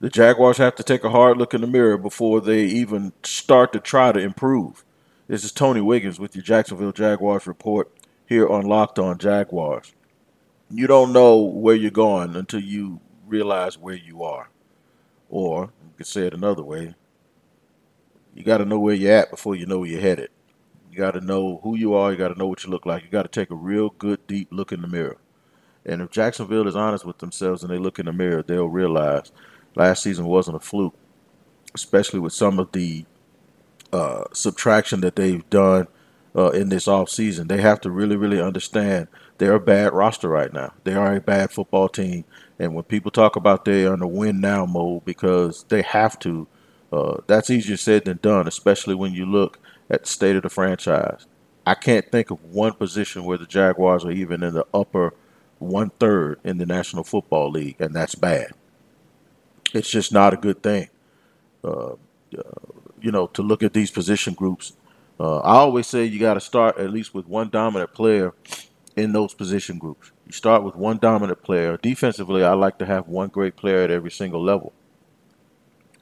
The Jaguars have to take a hard look in the mirror before they even start to try to improve. This is Tony Wiggins with your Jacksonville Jaguars report here on Locked On Jaguars. You don't know where you're going until you realize where you are. Or, you could say it another way, you got to know where you're at before you know where you're headed. You got to know who you are. You got to know what you look like. You got to take a real good, deep look in the mirror. And if Jacksonville is honest with themselves and they look in the mirror, they'll realize last season wasn't a fluke, especially with some of the uh, subtraction that they've done uh, in this offseason. They have to really, really understand they're a bad roster right now. They are a bad football team. And when people talk about they are in a win now mode because they have to, uh, that's easier said than done, especially when you look at the state of the franchise. I can't think of one position where the Jaguars are even in the upper one third in the National Football League, and that's bad. It's just not a good thing. Uh, uh, you know, to look at these position groups. Uh, I always say you got to start at least with one dominant player in those position groups. You start with one dominant player. Defensively, I like to have one great player at every single level.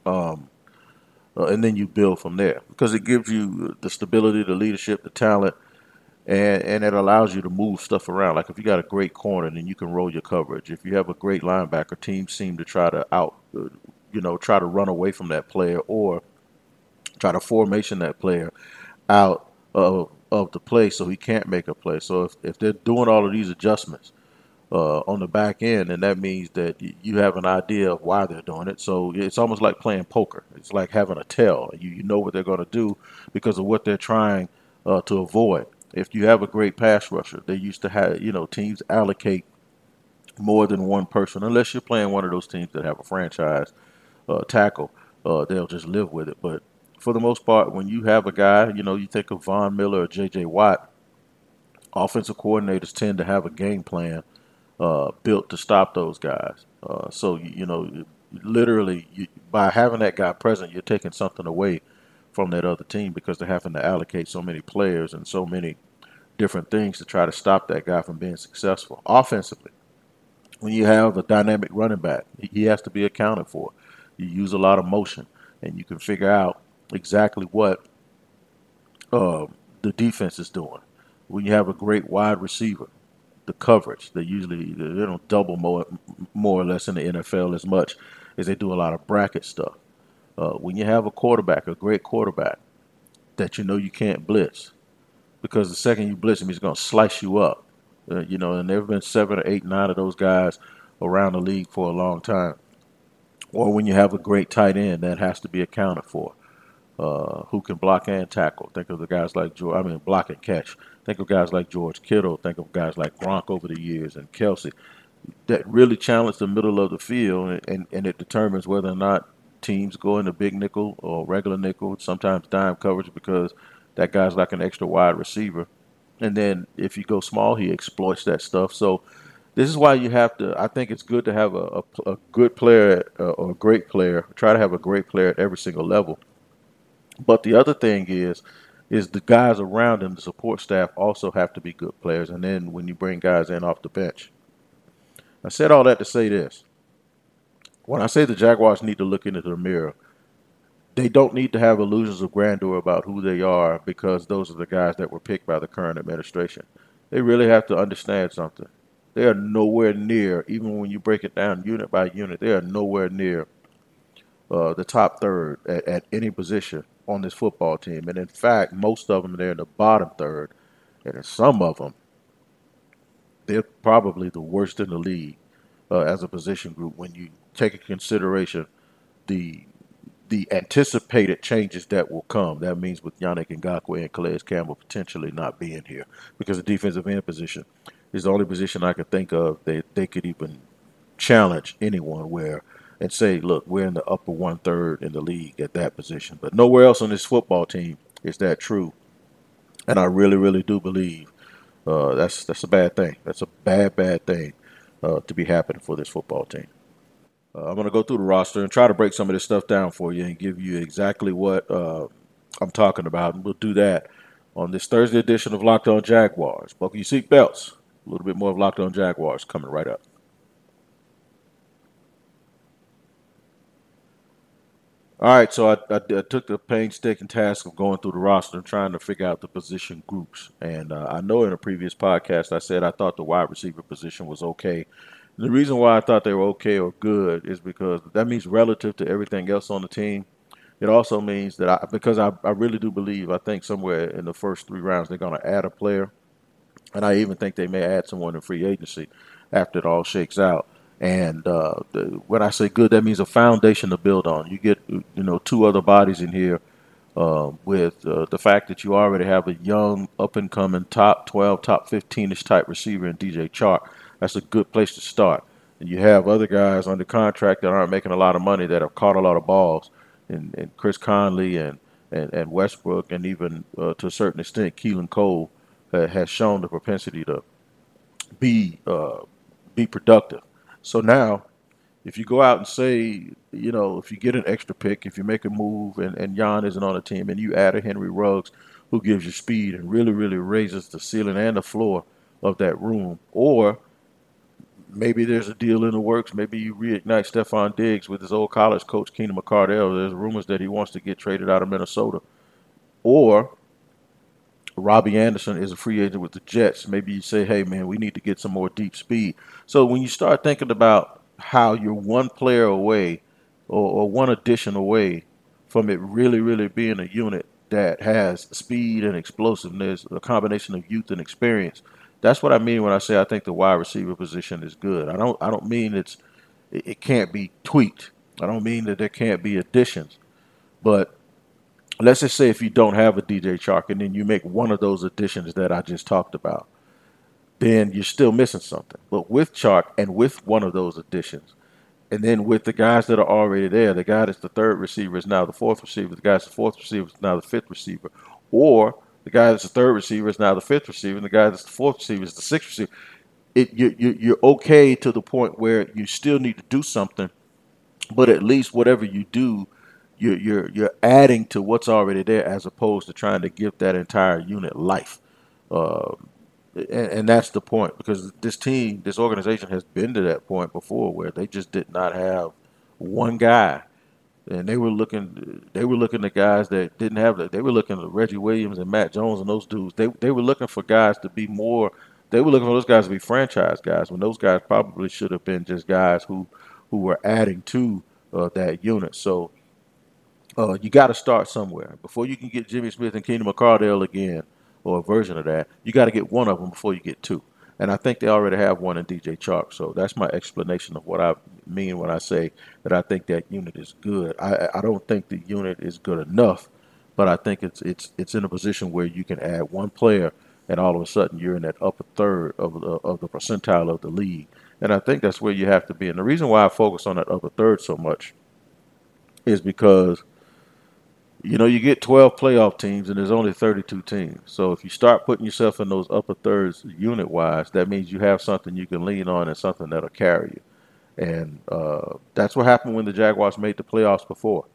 Um, uh, and then you build from there because it gives you the stability, the leadership, the talent, and and it allows you to move stuff around. Like if you got a great corner, then you can roll your coverage. If you have a great linebacker, teams seem to try to out, uh, you know, try to run away from that player or try to formation that player out of of the play so he can't make a play. So if, if they're doing all of these adjustments uh, on the back end, and that means that you have an idea of why they're doing it. So it's almost like playing poker. It's like having a tell. You, you know what they're going to do because of what they're trying uh, to avoid. If you have a great pass rusher, they used to have, you know, teams allocate more than one person, unless you're playing one of those teams that have a franchise uh, tackle. Uh, they'll just live with it. But for the most part, when you have a guy, you know, you think of Von Miller or J.J. Watt, offensive coordinators tend to have a game plan uh, built to stop those guys. Uh, so, you, you, know, literally, you, by having that guy present, you're taking something away from that other team because they're having to allocate so many players and so many different things to try to stop that guy from being successful. Offensively, when you have a dynamic running back, he has to be accounted for. You use a lot of motion, and you can figure out exactly what uh, the defense is doing. When you have a great wide receiver, the coverage they usually they don't double more more or less in the NFL as much as they do a lot of bracket stuff. Uh, when you have a quarterback, a great quarterback, that you know you can't blitz, because the second you blitz him, he's going to slice you up. Uh, you know, and there have been seven or eight, nine of those guys around the league for a long time. Or when you have a great tight end, that has to be accounted for uh, who can block and tackle. Think of the guys like George, I mean, block and catch. Think of guys like George Kittle. Think of guys like Gronk over the years and Kelce. that really challenge the middle of the field, and, and, and it determines whether or not teams go into big nickel or regular nickel, sometimes dime coverage because that guy's like an extra wide receiver. And then if you go small, he exploits that stuff. So this is why you have to. I think it's good to have a, a, a good player uh, or a great player. Try to have a great player at every single level but the other thing is, is the guys around him, the support staff, also have to be good players. And then when you bring guys in off the bench, I said all that to say this. When I say the Jaguars need to look into the mirror, they don't need to have illusions of grandeur about who they are because those are the guys that were picked by the current administration. They really have to understand something. They are nowhere near, even when you break it down unit by unit, they are nowhere near uh, the top third at, at any position on this football team. And in fact, most of them they're in the bottom third, and in some of them, they're probably the worst in the league uh, as a position group when you take into consideration the the anticipated changes that will come. That means with Yannick Ngakoue and Calais Campbell potentially not being here because the defensive end position is the only position I could think of that they could even challenge anyone where – and say, look, we're in the upper one third in the league at that position. But nowhere else on this football team is that true. And I really, really do believe uh, that's that's a bad thing. That's a bad, bad thing uh, to be happening for this football team. Uh, I'm going to go through the roster and try to break some of this stuff down for you and give you exactly what uh, I'm talking about. And we'll do that on this Thursday edition of Locked On Jaguars. Buckle your seatbelts. A little bit more of Locked On Jaguars coming right up. All right, so I, I, I, took the painstaking task of going through the roster and trying to figure out the position groups. And uh, I know in a previous podcast I said I thought the wide receiver position was okay. the reason why I thought they were okay or good is because that means relative to everything else on the team. It also means that I, because I, I really do believe, I think somewhere in the first three rounds they're going to add a player. And I even think they may add someone in free agency after it all shakes out. And uh, when I say good, that means a foundation to build on. You get, you know, two other bodies in here uh, with uh, the fact that you already have a young, up and coming top 12, top 15 ish type receiver in DJ Chark. That's a good place to start. And you have other guys under contract that aren't making a lot of money that have caught a lot of balls, and, and Chris Conley and, and, and Westbrook, and even uh, to a certain extent, Keelan Cole has shown the propensity to be uh, be productive. So now, if you go out and say, you know, if you get an extra pick, if you make a move and, and Jan isn't on the team and you add a Henry Ruggs who gives you speed and really, really raises the ceiling and the floor of that room, or maybe there's a deal in the works. Maybe you reignite Stefon Diggs with his old college coach, Keenan McCardell. There's rumors that he wants to get traded out of Minnesota. Or Robbie Anderson is a free agent with the Jets. Maybe you say, hey, man, we need to get some more deep speed. So when you start thinking about how you're one player away or, or one addition away from it really, really being a unit that has speed and explosiveness, a combination of youth and experience. That's what I mean when I say I think the wide receiver position is good. I don't I don't mean it's it can't be tweaked. I don't mean that there can't be additions. But let's just say if you don't have a DJ Chark and then you make one of those additions that I just talked about, then you're still missing something. But with Chark and with one of those additions, and then with the guys that are already there, the guy that's the third receiver is now the fourth receiver, the guy that's the fourth receiver is now the fifth receiver, or the guy that's the third receiver is now the fifth receiver, and the guy that's the fourth receiver is the sixth receiver. It, you, you, you're okay to the point where you still need to do something, but at least whatever you do – you're you're you're adding to what's already there as opposed to trying to give that entire unit life. Uh, and, and, that's the point because this team, this organization has been to that point before where they just did not have one guy, and they were looking, they were looking at guys that didn't have that. They were looking at Reggie Williams and Matt Jones and those dudes. They they were looking for guys to be more. They were looking for those guys to be franchise guys when those guys probably should have been just guys who who were adding to uh, that unit. So uh, you got to start somewhere before you can get Jimmy Smith and Keenan McCardell again, or a version of that. You got to get one of them before you get two. And I think they already have one in DJ Chark. So that's my explanation of what I mean when I say that I think that unit is good. I, I don't think the unit is good enough, but I think it's it's it's in a position where you can add one player, and all of a sudden you're in that upper third of the of the percentile of the league. And I think that's where you have to be. And the reason why I focus on that upper third so much is because you know, you get 12 playoff teams and there's only 32 teams. So if you start putting yourself in those upper thirds unit wise, that means you have something you can lean on and something that'll carry you. And uh, that's what happened when the Jaguars made the playoffs before.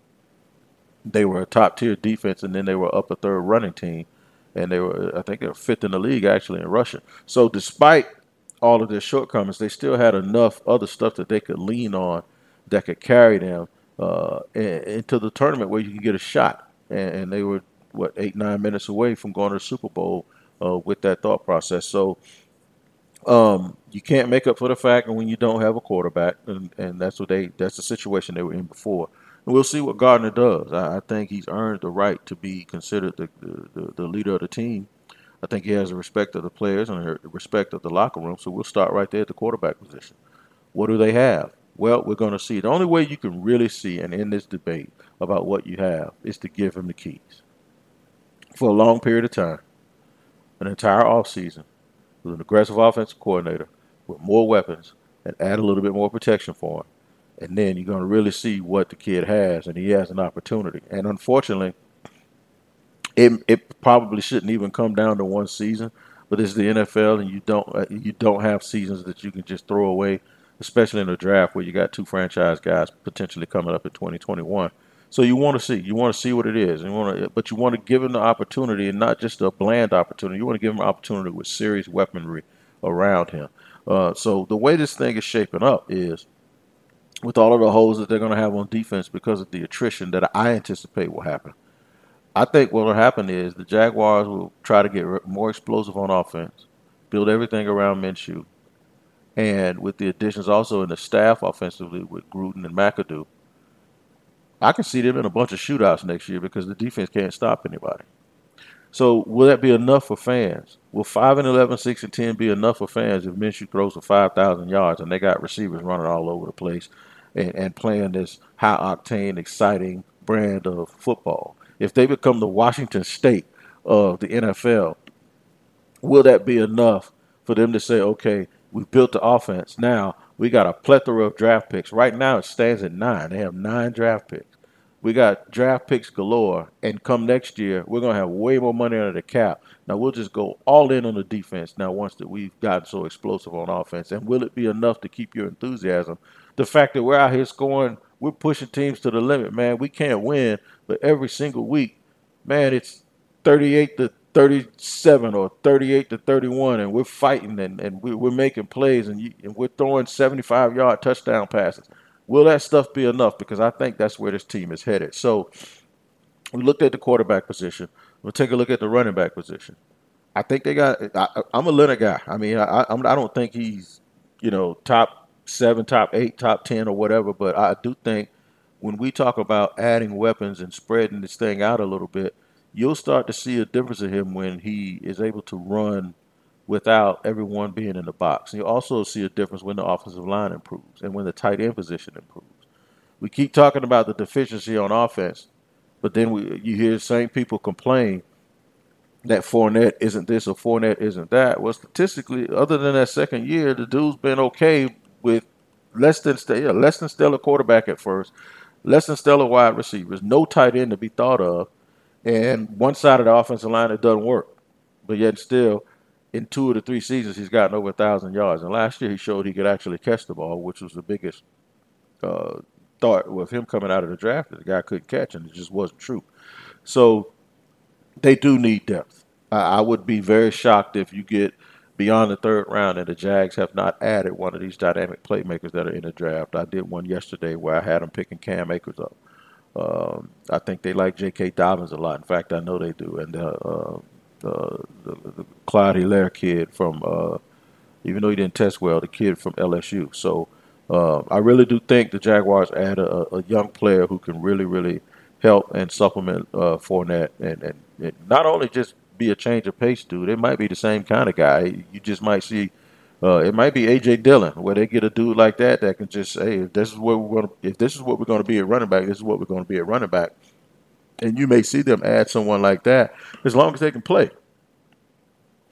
They were a top tier defense and then they were upper third running team. And they were, I think, they were fifth in the league actually in rushing. So despite all of their shortcomings, they still had enough other stuff that they could lean on that could carry them uh, into the tournament where you can get a shot. And, they were what eight nine minutes away from going to the Super Bowl uh, with that thought process. So um, you can't make up for the fact when you don't have a quarterback, and, and that's what they that's the situation they were in before. And we'll see what Gardner does. I, I think he's earned the right to be considered the, the, the leader of the team. I think he has the respect of the players and the respect of the locker room. So we'll start right there at the quarterback position. What do they have? Well, we're going to see. The only way you can really see and end this debate about what you have is to give him the keys. For a long period of time, an entire offseason, with an aggressive offensive coordinator, with more weapons, and add a little bit more protection for him. And then you're going to really see what the kid has, and he has an opportunity. And unfortunately, it, it probably shouldn't even come down to one season, but it's the NFL, and you don't uh, you don't have seasons that you can just throw away especially in the draft where you got two franchise guys potentially coming up in 2021. So you want to see, you want to see what it is, and you want to, but you want to give him the opportunity, and not just a bland opportunity. You want to give him an opportunity with serious weaponry around him. Uh, so the way this thing is shaping up is, with all of the holes that they're going to have on defense because of the attrition that I anticipate will happen. I think what will happen is the Jaguars will try to get more explosive on offense, build everything around Minshew, and with the additions also in the staff offensively with Gruden and McAdoo, I can see them in a bunch of shootouts next year because the defense can't stop anybody. So will that be enough for fans? Will five and 11, 6 and ten be enough for fans if Minshew throws for five thousand yards and they got receivers running all over the place and, and playing this high octane, exciting brand of football? If they become the Washington State of the NFL, will that be enough for them to say, okay, we've built the offense. Now we got a plethora of draft picks. Right now it stands at nine. They have nine draft picks. We got draft picks galore, and come next year, we're gonna have way more money under the cap. Now we'll just go all in on the defense. Now once that we've gotten so explosive on offense, and will it be enough to keep your enthusiasm? The fact that we're out here scoring, we're pushing teams to the limit, man. We can't win, but every single week, man, it's 38 to 37 or 38 to 31, and we're fighting and, and we're making plays, and, you, and we're throwing 75 yard touchdown passes. Will that stuff be enough? Because I think that's where this team is headed. So we looked at the quarterback position. We'll take a look at the running back position. I think they got. I, am a Leonard guy. I mean, I, I'm, I don't think he's, you know, top seven, top eight, top ten, or whatever. But I do think when we talk about adding weapons and spreading this thing out a little bit, you'll start to see a difference in him when he is able to run without everyone being in the box. And you also see a difference when the offensive line improves and when the tight end position improves. We keep talking about the deficiency on offense, but then we you hear the same people complain that Fournette isn't this or Fournette isn't that. Well, statistically, other than that second year, the dude's been okay with less than yeah, less than stellar quarterback at first, less than stellar wide receivers, no tight end to be thought of, and one side of the offensive line that doesn't work. But yet still, in two of the three seasons, he's gotten over a thousand yards. And last year, he showed he could actually catch the ball, which was the biggest uh, thought with him coming out of the draft. That the guy couldn't catch, and it just wasn't true. So they do need depth. I, I would be very shocked if you get beyond the third round and the Jags have not added one of these dynamic playmakers that are in the draft. I did one yesterday where I had them picking Cam Akers up. Um, I think they like J.K. Dobbins a lot. In fact, I know they do. And uh, uh, the, the, Clyde Helaire kid from, uh, even though he didn't test well, the kid from LSU. So uh, I really do think the Jaguars add a, a, young player who can really, really help and supplement uh, Fournette, and, and, and not only just be a change of pace dude. It might be the same kind of guy. You just might see. Uh, it might be AJ Dillon, where they get a dude like that that can just say, if this is what we're to, if this is what we're to be at running back, this is what we're going to be at running back and you may see them add someone like that as long as they can play.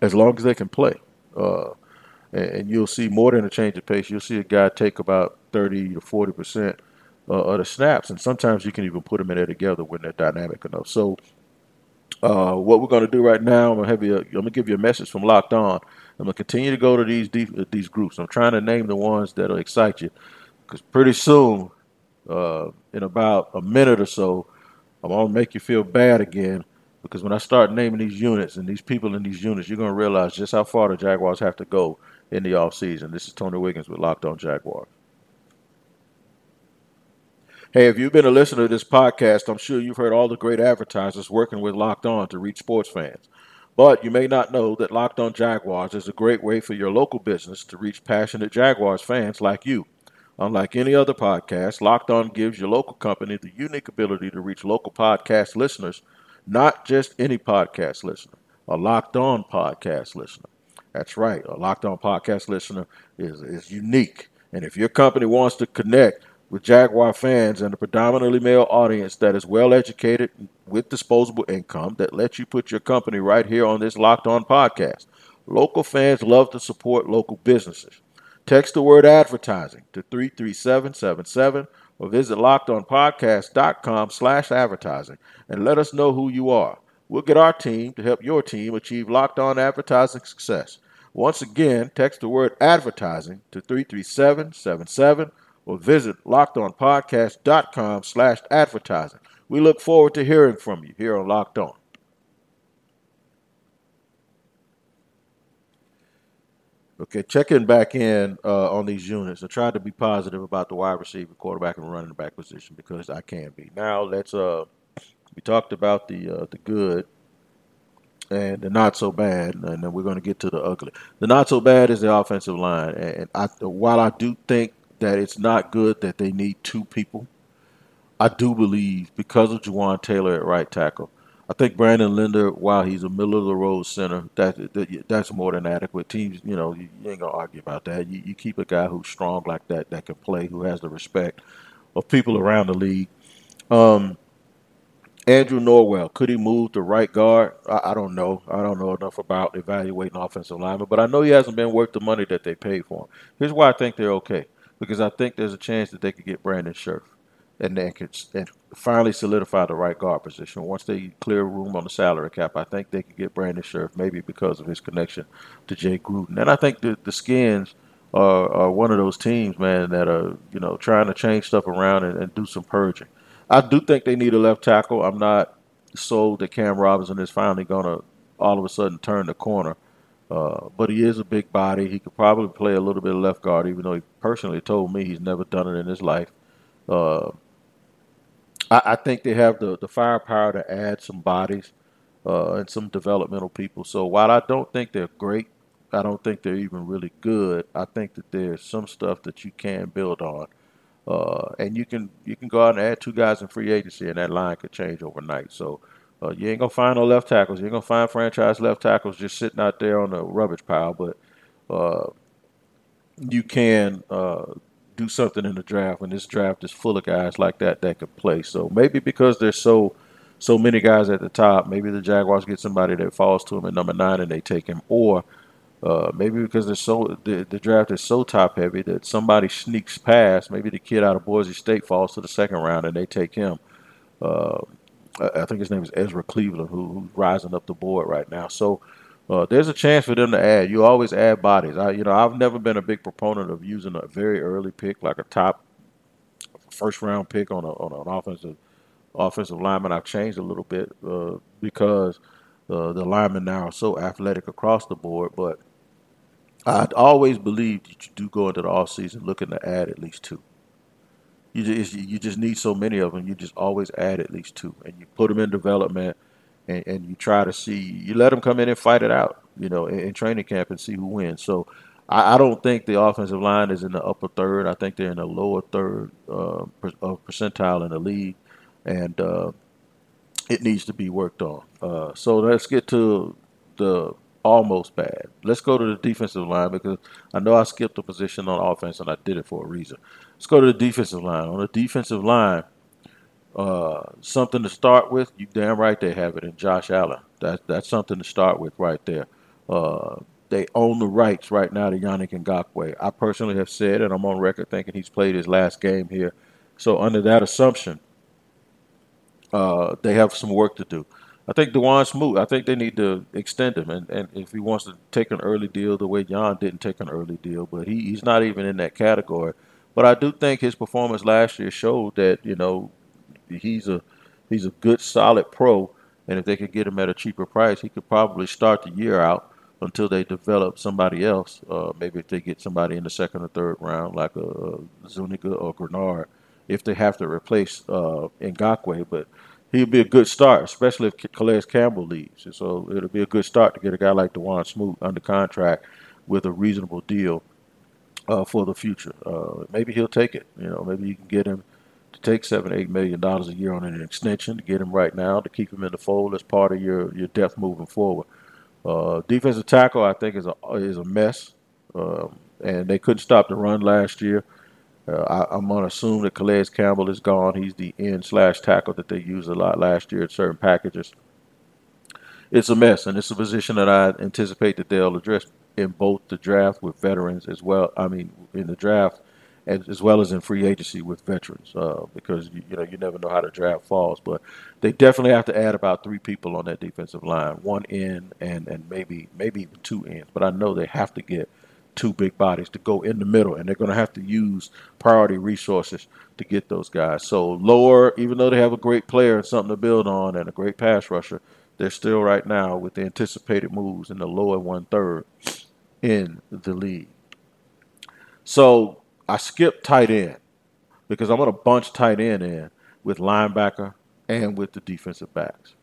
As long as they can play. Uh, and, and, you'll see more than a change of pace. You'll see a guy take about 30 to 40% uh, of the snaps. And sometimes you can even put them in there together when they're dynamic enough. So, uh, what we're going to do right now. I'm going to give you a message from Locked On. I'm to continue to go to these these groups. I'm trying to name the ones that'll excite you, because pretty soon, uh, in about a minute or so, I'm gonna make you feel bad again because when I start naming these units and these people in these units, you're gonna realize just how far the Jaguars have to go in the offseason. This is Tony Wiggins with Locked On Jaguars. Hey, if you've been a listener to this podcast, I'm sure you've heard all the great advertisers working with Locked On to reach sports fans. But you may not know that Locked On Jaguars is a great way for your local business to reach passionate Jaguars fans like you. Unlike any other podcast, Locked On gives your local company the unique ability to reach local podcast listeners, not just any podcast listener, a Locked On podcast listener. That's right, a Locked On podcast listener is, is unique. And if your company wants to connect with Jaguar fans and a predominantly male audience that is well educated with disposable income that lets you put your company right here on this Locked On podcast, local fans love to support local businesses. Text the word advertising to 33777 or visit lockedonpodcast.com slash advertising and let us know who you are. We'll get our team to help your team achieve locked on advertising success. Once again, text the word advertising to 33777 or visit lockedonpodcast.com slash advertising. We look forward to hearing from you here on Locked On. Okay, checking back in uh, on these units. I tried to be positive about the wide receiver, quarterback, and running back position because I can be. Now let's. Uh, we talked about the uh, the good and the not so bad, and then we're going to get to the ugly. The not so bad is the offensive line, and I, while I do think that it's not good that they need two people, I do believe because of Jawaan Taylor at right tackle I think Brandon Linder, while he's a middle of the road center, that, that that's more than adequate. Teams, you know, you, you ain't gonna argue about that. You, you keep a guy who's strong like that, that can play, who has the respect of people around the league. Um, Andrew Norwell, could he move to right guard? I, I, don't know. I don't know enough about evaluating offensive linemen, but I know he hasn't been worth the money that they paid for him. Here's why I think they're okay because I think there's a chance that they could get Brandon Scherff and then could and finally solidify the right guard position. Once they clear room on the salary cap, I think they could get Brandon Scherff, maybe because of his connection to Jay Gruden. And I think the, the Skins are, are one of those teams, man, that are, you know, trying to change stuff around and, and do some purging. I do think they need a left tackle. I'm not sold that Cam Robinson is finally going to all of a sudden turn the corner. Uh, but he is a big body. He could probably play a little bit of left guard, even though he personally told me he's never done it in his life. Uh, I, I, think they have the, the firepower to add some bodies uh, and some developmental people. So while I don't think they're great, I don't think they're even really good. I think that there's some stuff that you can build on, uh, and you can you can go out and add two guys in free agency, and that line could change overnight. So uh, you ain't gonna find no left tackles. You ain't gonna find franchise left tackles just sitting out there on the rubbish pile, but uh, you can uh, do something in the draft and this draft is full of guys like that that could play. So maybe because there's so so many guys at the top, maybe the Jaguars get somebody that falls to them at number nine and they take him, or uh, maybe because they're so the, the draft is so top heavy that somebody sneaks past. Maybe the kid out of Boise State falls to the second round and they take him. Uh, I think his name is Ezra Cleveland, who, who's rising up the board right now. So uh, there's a chance for them to add. You always add bodies. I, you know, I've never been a big proponent of using a very early pick, like a top first round pick on a on an offensive offensive lineman. I've changed a little bit uh, because uh, the linemen now are so athletic across the board. But I always believed that you do go into the off season looking to add at least two. You just you just need so many of them. You just always add at least two, and you put them in development and, and you try to see you let them come in and fight it out, you know, in, in training camp and see who wins. So I, I, don't think the offensive line is in the upper third. I think they're in the lower third uh, percentile in the league, and uh, it needs to be worked on. Uh, so let's get to the almost bad. Let's go to the defensive line because I know I skipped a position on offense and I did it for a reason. Let's go to the defensive line. On the defensive line, uh, something to start with, you damn right they have it in Josh Allen. That that's something to start with right there. Uh, they own the rights right now to Yannick Ngakoue. I personally have said, and I'm on record thinking he's played his last game here. So under that assumption, uh, they have some work to do. I think Dawuane Smoot, I think they need to extend him. And, and if he wants to take an early deal the way Jan didn't take an early deal, but he, he's not even in that category. But I do think his performance last year showed that, you know, he's a he's a good solid pro, and if they could get him at a cheaper price, he could probably start the year out until they develop somebody else. Uh, maybe if they get somebody in the second or third round, like a, Zuniga or Greenard, if they have to replace uh, Ngakoue, but he'd be a good start, especially if Calais Campbell leaves. And so it'll be a good start to get a guy like Dawuane Smoot under contract with a reasonable deal uh, for the future. Uh, maybe he'll take it. You know, maybe you can get him to take seven, eight million dollars a year on an extension to get him right now to keep him in the fold as part of your your depth moving forward. Uh, defensive tackle, I think, is a is a mess, um, and they couldn't stop the run last year. Uh, I, am gonna assume that Calais Campbell is gone. He's the end slash tackle that they used a lot last year in certain packages. It's a mess, and it's a position that I anticipate that they'll address in both the draft with veterans as well. I mean, in the draft as, as well as in free agency with veterans, uh, because you, you, know you never know how the draft falls. But they definitely have to add about three people on that defensive line, one end and and maybe maybe even two ends. But I know they have to get two big bodies to go in the middle, and they're going to have to use priority resources to get those guys. So lower, even though they have a great player and something to build on and a great pass rusher, they're still right now with the anticipated moves in the lower one third in the league. So I skipped tight end because I'm going to bunch tight end in with linebacker and with the defensive backs.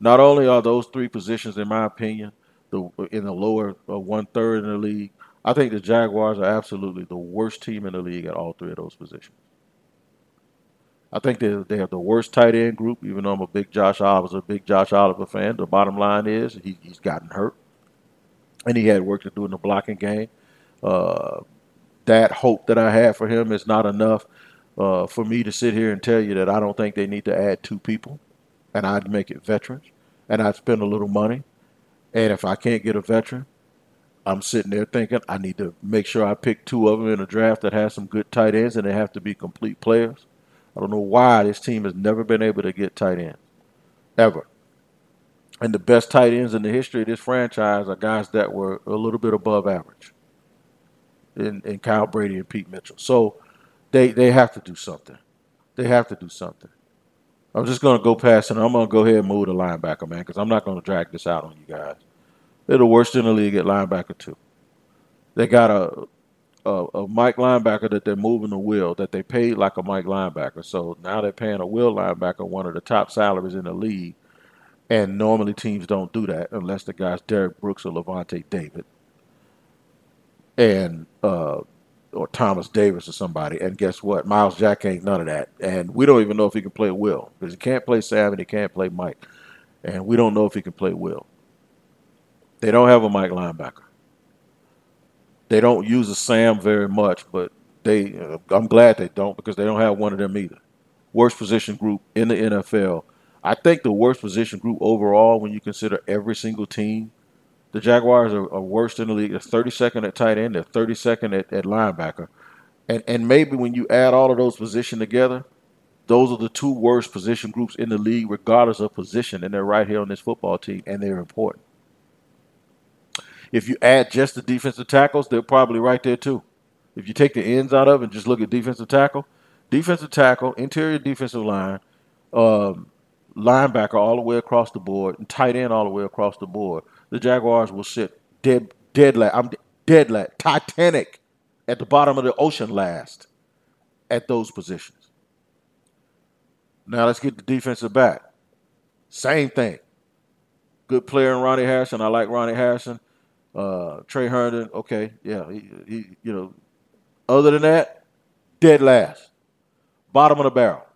Not only are those three positions, in my opinion, the in the lower uh, one third in the league, I think the Jaguars are absolutely the worst team in the league at all three of those positions. I think they they have the worst tight end group. Even though I'm a big Josh Oliver, a big Josh Oliver fan, the bottom line is he, he's gotten hurt, and he had work to do in the blocking game. Uh, that hope that I had for him is not enough uh, for me to sit here and tell you that I don't think they need to add two people, and I'd make it veterans, and I'd spend a little money, and if I can't get a veteran, I'm sitting there thinking I need to make sure I pick two of them in a draft that has some good tight ends, and they have to be complete players. I don't know why this team has never been able to get tight ends, ever. And the best tight ends in the history of this franchise are guys that were a little bit above average. In, in Kyle Brady and Pete Mitchell. So they they have to do something. They have to do something. I'm just going to go past and I'm going to go ahead and move the linebacker, man, because I'm not going to drag this out on you guys. They're the worst in the league at linebacker too. They got a, a, a Mike linebacker that they're moving the will that they paid like a Mike linebacker. So now they're paying a will linebacker one of the top salaries in the league, and normally teams don't do that unless the guy's Derrick Brooks or Lavonte David. And uh, or Thomas Davis or somebody. And guess what? Myles Jack ain't none of that. And we don't even know if he can play Will because he can't play Sam and he can't play Mike. And we don't know if he can play Will. They don't have a Mike linebacker. They don't use a Sam very much, but they. Uh, I'm glad they don't because they don't have one of them either. Worst position group in the NFL. I think the worst position group overall, when you consider every single team the Jaguars are, are worst in the league. They're 32nd at tight end. They're 32nd at, at linebacker. And and maybe when you add all of those positions together, those are the two worst position groups in the league, regardless of position. And they're right here on this football team, and they're important. If you add just the defensive tackles, they're probably right there too. If you take the ends out of it and just look at defensive tackle, defensive tackle, interior defensive line, um, linebacker all the way across the board, and tight end all the way across the board the Jaguars will sit dead, dead last. I'm dead last, Titanic at the bottom of the ocean last at those positions. Now let's get the defensive back. Same thing. Good player in Ronnie Harrison. I like Ronnie Harrison. Uh, Tre Herndon. Okay, yeah, he, he, you know. Other than that, dead last. Bottom of the barrel.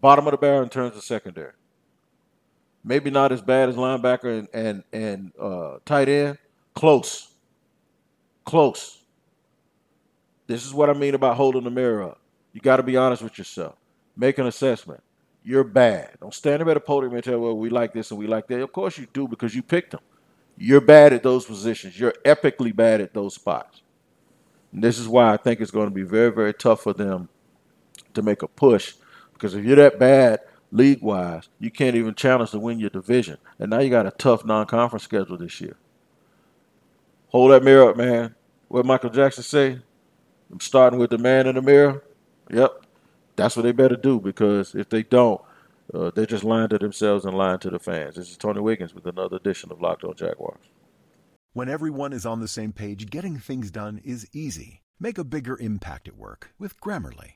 Bottom of the barrel in terms of secondary maybe not as bad as linebacker and and, and uh, tight end. Close. Close. This is what I mean about holding the mirror up. You got to be honest with yourself. Make an assessment. You're bad. Don't stand up at a podium and tell, well, we like this and we like that. Of course you do because you picked them. You're bad at those positions. You're epically bad at those spots. And this is why I think it's going to be very, very tough for them to make a push. Because if you're that bad, league wise. You can't even challenge to win your division. And now you got a tough non conference schedule this year. Hold that mirror up, man. What Michael Jackson say? I'm starting with the man in the mirror. Yep. That's what they better do because if they don't, uh, they're just lying to themselves and lying to the fans. This is Tony Wiggins with another edition of Locked On Jaguars. When everyone is on the same page, getting things done is easy. Make a bigger impact at work with Grammarly.